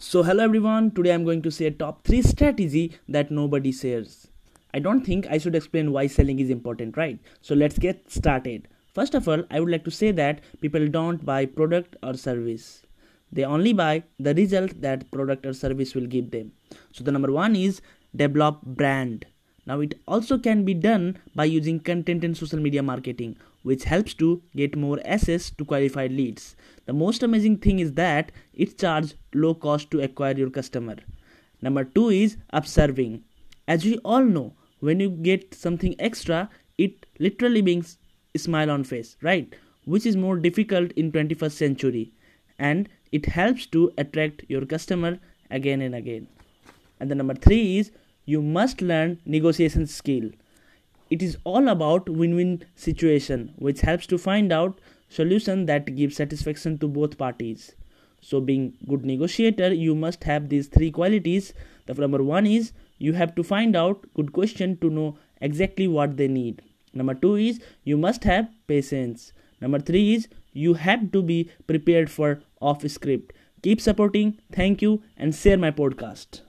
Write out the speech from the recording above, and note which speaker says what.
Speaker 1: So hello everyone, today I'm going to say top 3 strategy that nobody shares. I don't think I should explain why selling is important, right? So let's get started. First of all, I would like to say that people don't buy product or service. They only buy the result that product or service will give them. So the number 1 is develop brand. Now it also can be done by using content and social media marketing which helps to get more access to qualified leads. The most amazing thing is that it charges low cost to acquire your customer. Number 2 is upserving. As we all know, when you get something extra, it literally brings smile on face, right? Which is more difficult in 21st century and it helps to attract your customer again and again. And the number 3 is you must learn negotiation skill. It is all about win-win situation which helps to find out solution that gives satisfaction to both parties. So being good negotiator you must have these three qualities. The number one is you have to find out good question to know exactly what they need. Number two is you must have patience. Number three is you have to be prepared for off script. Keep supporting. Thank you and share my podcast